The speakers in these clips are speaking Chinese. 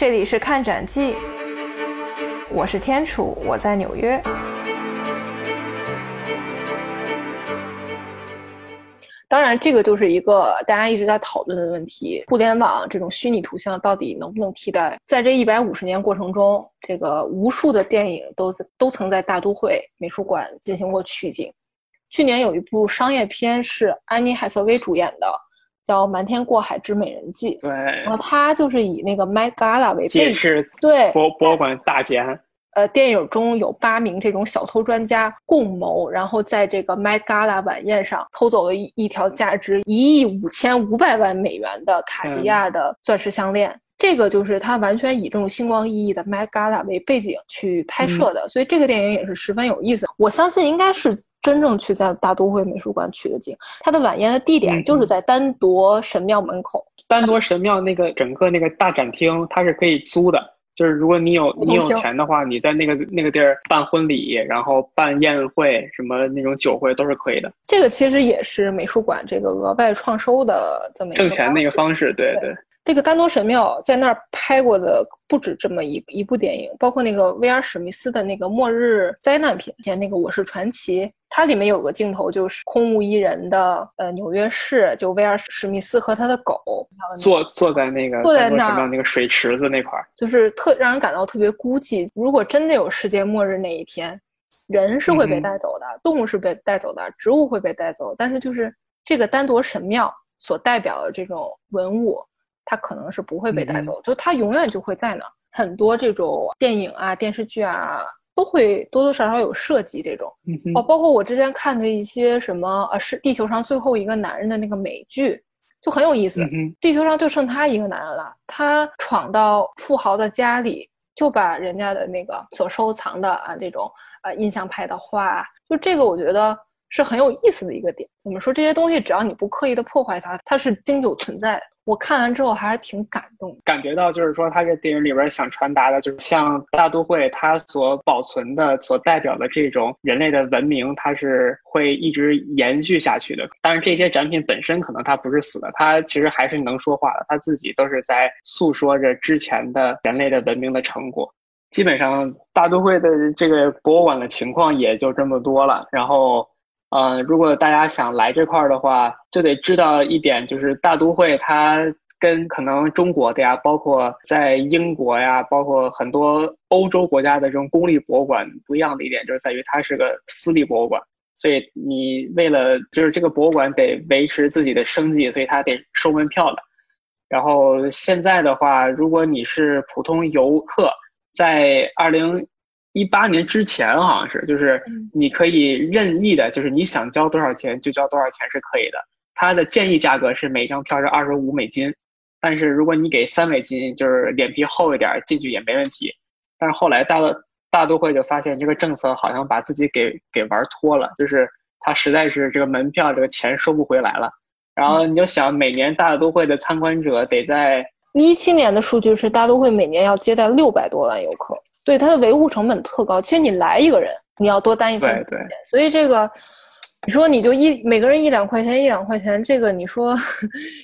这里是看展记，我是天楚，我在纽约。当然，这个就是一个大家一直在讨论的问题：互联网这种虚拟图像到底能不能替代？在这一百五十年过程中，这个无数的电影都都曾在大都会美术馆进行过取景。去年有一部商业片是安妮海瑟薇主演的，叫《瞒天过海之美人计》。对，然后它就是以那个 Met Gala 为背景，是对博博物馆大捷案。呃，电影中有八名这种小偷专家共谋，然后在这个 Met Gala 晚宴上偷走了一一条价值一亿五千五百万美元的卡地亚的钻石项链。这个就是他完全以这种星光熠熠的 Met Gala 为背景去拍摄的，所以这个电影也是十分有意思。我相信应该是真正去在大都会美术馆取的景。它的晚宴的地点就是在丹铎神庙门口。丹铎神庙那个整个那个大展厅，它是可以租的。就是如果你有你有钱的话，你在那个那个地儿办婚礼，然后办宴会，什么那种酒会都是可以的。这个其实也是美术馆这个额外创收的这么一个挣钱那个方式，对对。这个丹多神庙在那儿拍过的不止这么一一部电影，包括那个威尔史密斯的那个末日灾难片片，那个我是传奇，它里面有个镜头就是空无一人的呃纽约市，就威尔史密斯和他的狗坐坐在那个坐在那儿那个水池子那块儿，就是特让人感到特别孤寂。如果真的有世界末日那一天，人是会被带走的，动物是被带走的，植物会被带走，但是就是这个丹铎神庙所代表的这种文物。它可能是不会被带走，就他永远就会在那。很多这种电影啊、电视剧啊，都会多多少少有涉及这种。嗯哦，包括我之前看的一些什么，呃，是地球上最后一个男人的那个美剧，就很有意思。地球上就剩他一个男人了，他闯到富豪的家里，就把人家的那个所收藏的啊这种啊印象派的画，就这个我觉得是很有意思的一个点。怎么说这些东西，只要你不刻意的破坏它，它是经久存在的。我看完之后还是挺感动，感觉到就是说，他这电影里边想传达的，就是像大都会它所保存的、所代表的这种人类的文明，它是会一直延续下去的。但是这些展品本身可能它不是死的，它其实还是能说话的，它自己都是在诉说着之前的人类的文明的成果。基本上大都会的这个博物馆的情况也就这么多了，然后。呃，如果大家想来这块儿的话，就得知道一点，就是大都会它跟可能中国的呀，包括在英国呀，包括很多欧洲国家的这种公立博物馆不一样的一点，就是在于它是个私立博物馆，所以你为了就是这个博物馆得维持自己的生计，所以它得收门票的。然后现在的话，如果你是普通游客，在二零。一八年之前好像是，就是你可以任意的，就是你想交多少钱就交多少钱是可以的。它的建议价格是每张票是二十五美金，但是如果你给三美金，就是脸皮厚一点进去也没问题。但是后来大大都会就发现这个政策好像把自己给给玩脱了，就是他实在是这个门票这个钱收不回来了。然后你就想，每年大都会的参观者得在一七年的数据是大都会每年要接待六百多万游客。对它的维护成本特高，其实你来一个人，你要多担一份对对。所以这个，你说你就一每个人一两块钱，一两块钱，这个你说，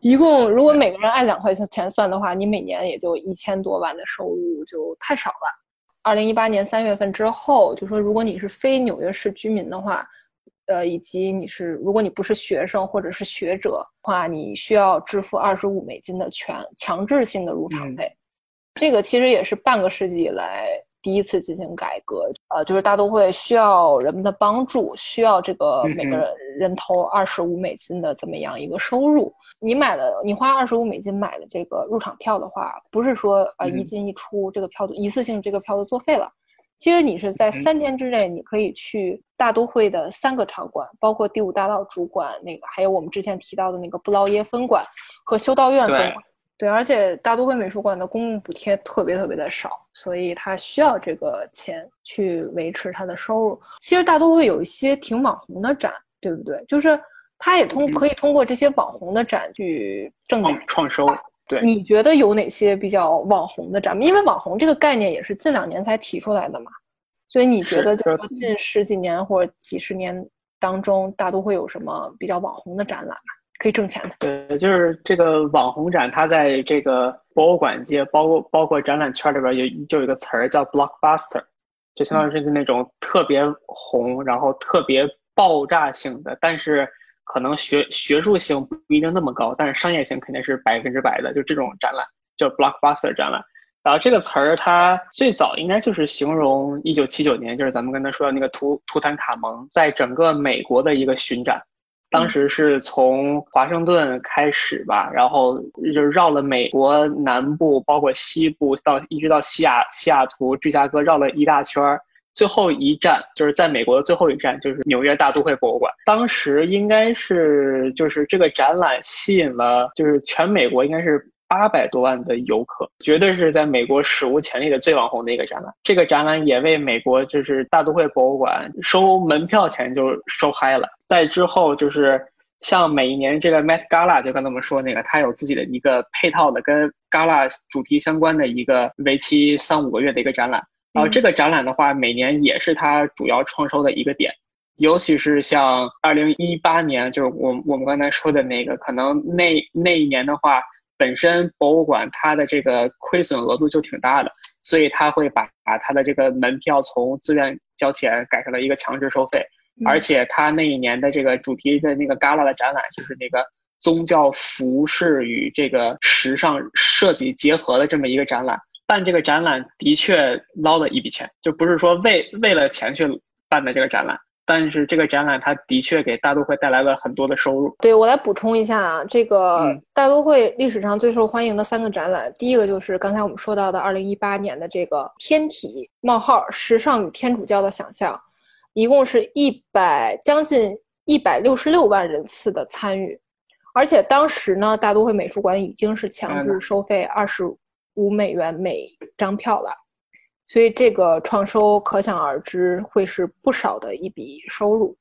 一共如果每个人按两块钱钱算的话，你每年也就一千多万的收入，就太少了。二零一八年三月份之后，就说如果你是非纽约市居民的话，呃，以及你是如果你不是学生或者是学者的话，你需要支付二十五美金的全强制性的入场费。这个其实也是半个世纪以来。第一次进行改革，呃，就是大都会需要人们的帮助，需要这个每个人人投二十五美金的这么样一个收入。你买了，你花二十五美金买的这个入场票的话，不是说呃一进一出这个票一次性这个票就作废了。其实你是在三天之内，你可以去大都会的三个场馆，包括第五大道主馆那个，还有我们之前提到的那个布劳耶分馆和修道院分馆。对，而且大都会美术馆的公共补贴特别特别的少，所以它需要这个钱去维持它的收入。其实大都会有一些挺网红的展，对不对？就是它也通可以通过这些网红的展去挣点创收。对，你觉得有哪些比较网红的展？因为网红这个概念也是近两年才提出来的嘛，所以你觉得就是说近十几年或者几十年当中，大都会有什么比较网红的展览吗？可以挣钱的，对，就是这个网红展，它在这个博物馆界，包括包括展览圈里边有就有一个词儿叫 blockbuster，就相当于是那种特别红，然后特别爆炸性的，但是可能学学术性不一定那么高，但是商业性肯定是百分之百的，就这种展览叫 blockbuster 展览。然后这个词儿它最早应该就是形容一九七九年，就是咱们刚才说的那个图图坦卡蒙在整个美国的一个巡展。当时是从华盛顿开始吧，然后就绕了美国南部，包括西部，到一直到西雅西雅图、芝加哥，绕了一大圈儿。最后一站就是在美国的最后一站，就是纽约大都会博物馆。当时应该是就是这个展览吸引了，就是全美国应该是。八百多万的游客，绝对是在美国史无前例的最网红的一个展览。这个展览也为美国就是大都会博物馆收门票钱就收嗨了。在之后就是像每一年这个 Met Gala，就刚才我们说那个，它有自己的一个配套的跟 Gala 主题相关的一个为期三五个月的一个展览。然后这个展览的话，每年也是它主要创收的一个点。尤其是像二零一八年，就是我我们刚才说的那个，可能那那一年的话。本身博物馆它的这个亏损额度就挺大的，所以它会把把它的这个门票从自愿交钱改成了一个强制收费，而且他那一年的这个主题的那个 gala 的展览就是那个宗教服饰与这个时尚设计结合的这么一个展览，办这个展览的确捞了一笔钱，就不是说为为了钱去办的这个展览。但是这个展览，它的确给大都会带来了很多的收入。对我来补充一下啊，这个大都会历史上最受欢迎的三个展览，第一个就是刚才我们说到的二零一八年的这个天体冒号时尚与天主教的想象，一共是一百将近一百六十六万人次的参与，而且当时呢，大都会美术馆已经是强制收费二十五美元每张票了。所以这个创收可想而知会是不少的一笔收入，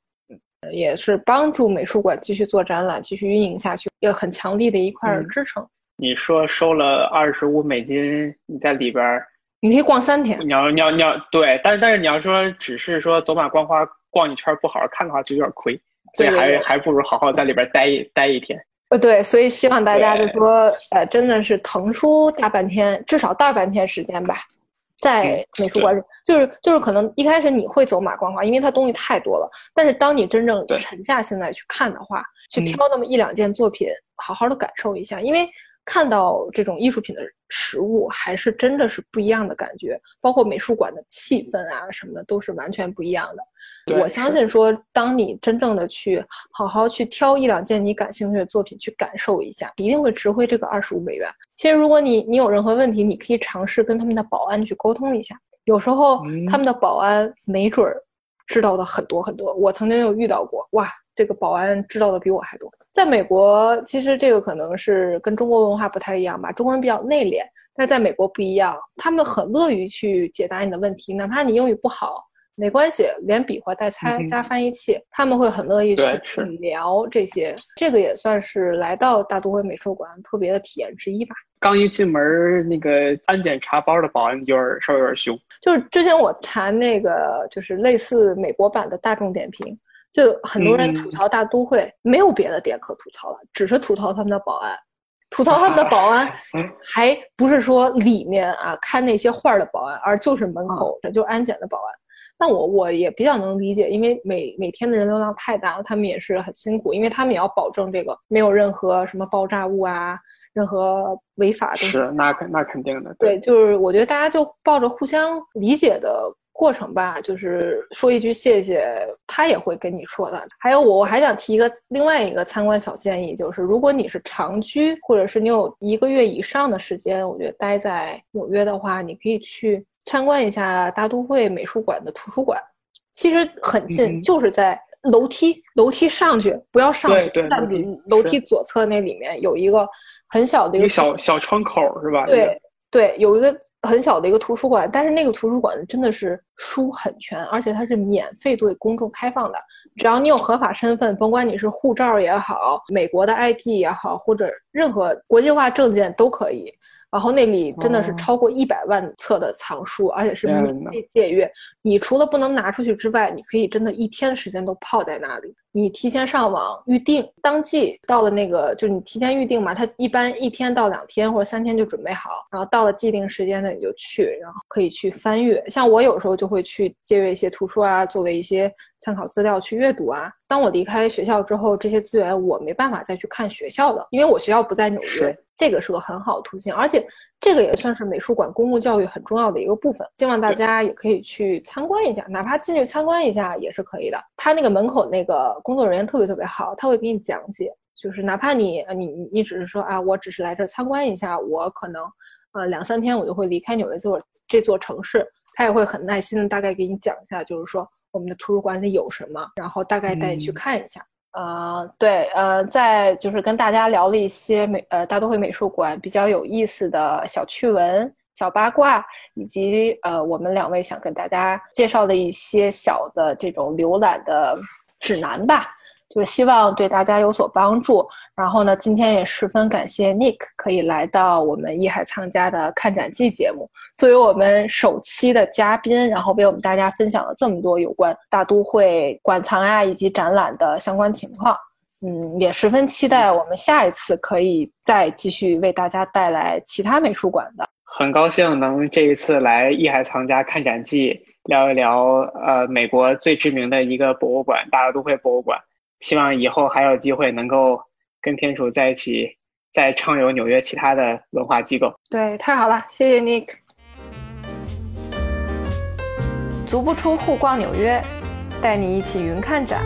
也是帮助美术馆继续做展览、继续运营下去，也很强力的一块支撑。你说收了二十五美金，你在里边儿，你可以逛三天。你要你要你要对，但是但是你要说只是说走马观花逛一圈不好好看的话，就有点亏，所以还还不如好好在里边待一待一天。呃，对，所以希望大家就说，呃，真的是腾出大半天，至少大半天时间吧。在美术馆里，就是就是可能一开始你会走马观花，因为它东西太多了。但是当你真正沉下心来去看的话，去挑那么一两件作品，好好的感受一下，因为看到这种艺术品的实物，还是真的是不一样的感觉。包括美术馆的气氛啊什么的，都是完全不一样的。我相信说，当你真正的去好好去挑一两件你感兴趣的作品去感受一下，一定会值回这个二十五美元。其实，如果你你有任何问题，你可以尝试跟他们的保安去沟通一下。有时候他们的保安没准儿知道的很多很多。我曾经有遇到过，哇，这个保安知道的比我还多。在美国，其实这个可能是跟中国文化不太一样吧。中国人比较内敛，但是在美国不一样，他们很乐于去解答你的问题，哪怕你英语不好。没关系，连比划带猜加翻译器，他们会很乐意去聊这些。这个也算是来到大都会美术馆特别的体验之一吧。刚一进门，那个安检查包的保安有点稍微有点凶。就是之前我查那个，就是类似美国版的大众点评，就很多人吐槽大都会，没有别的点可吐槽了，只是吐槽他们的保安，吐槽他们的保安，还不是说里面啊看那些画的保安，而就是门口就安检的保安。那我我也比较能理解，因为每每天的人流量太大了，他们也是很辛苦，因为他们也要保证这个没有任何什么爆炸物啊，任何违法。是，那肯那肯定的。对，就是我觉得大家就抱着互相理解的过程吧，就是说一句谢谢，他也会跟你说的。还有我我还想提一个另外一个参观小建议，就是如果你是长居，或者是你有一个月以上的时间，我觉得待在纽约的话，你可以去。参观一下大都会美术馆的图书馆，其实很近，就是在楼梯楼梯上去，不要上去，在楼梯左侧那里面有一个很小的一个小小窗口，是吧？对对，有一个很小的一个图书馆，但是那个图书馆真的是书很全，而且它是免费对公众开放的，只要你有合法身份，甭管你是护照也好，美国的 ID 也好，或者任何国际化证件都可以。然后那里真的是超过一百万册的藏书，而且是免费借阅。你除了不能拿出去之外，你可以真的一天的时间都泡在那里。你提前上网预定，当季到了那个，就是你提前预定嘛，它一般一天到两天或者三天就准备好，然后到了既定时间呢你就去，然后可以去翻阅。像我有时候就会去借阅一些图书啊，作为一些参考资料去阅读啊。当我离开学校之后，这些资源我没办法再去看学校的，因为我学校不在纽约，这个是个很好的途径，而且。这个也算是美术馆公共教育很重要的一个部分，希望大家也可以去参观一下，哪怕进去参观一下也是可以的。他那个门口那个工作人员特别特别好，他会给你讲解，就是哪怕你你你只是说啊，我只是来这参观一下，我可能呃两三天我就会离开纽约这座这座城市，他也会很耐心的大概给你讲一下，就是说我们的图书馆里有什么，然后大概带你去看一下。啊，对，呃，在就是跟大家聊了一些美呃大都会美术馆比较有意思的小趣闻、小八卦，以及呃我们两位想跟大家介绍的一些小的这种浏览的指南吧。就是希望对大家有所帮助。然后呢，今天也十分感谢 Nick 可以来到我们艺海藏家的看展记节目，作为我们首期的嘉宾，然后为我们大家分享了这么多有关大都会馆藏呀以及展览的相关情况。嗯，也十分期待我们下一次可以再继续为大家带来其他美术馆的。很高兴能这一次来艺海藏家看展记聊一聊，呃，美国最知名的一个博物馆——大都会博物馆。希望以后还有机会能够跟天楚在一起，再畅游纽约其他的文化机构。对，太好了，谢谢 Nick。足不出户逛纽约，带你一起云看展。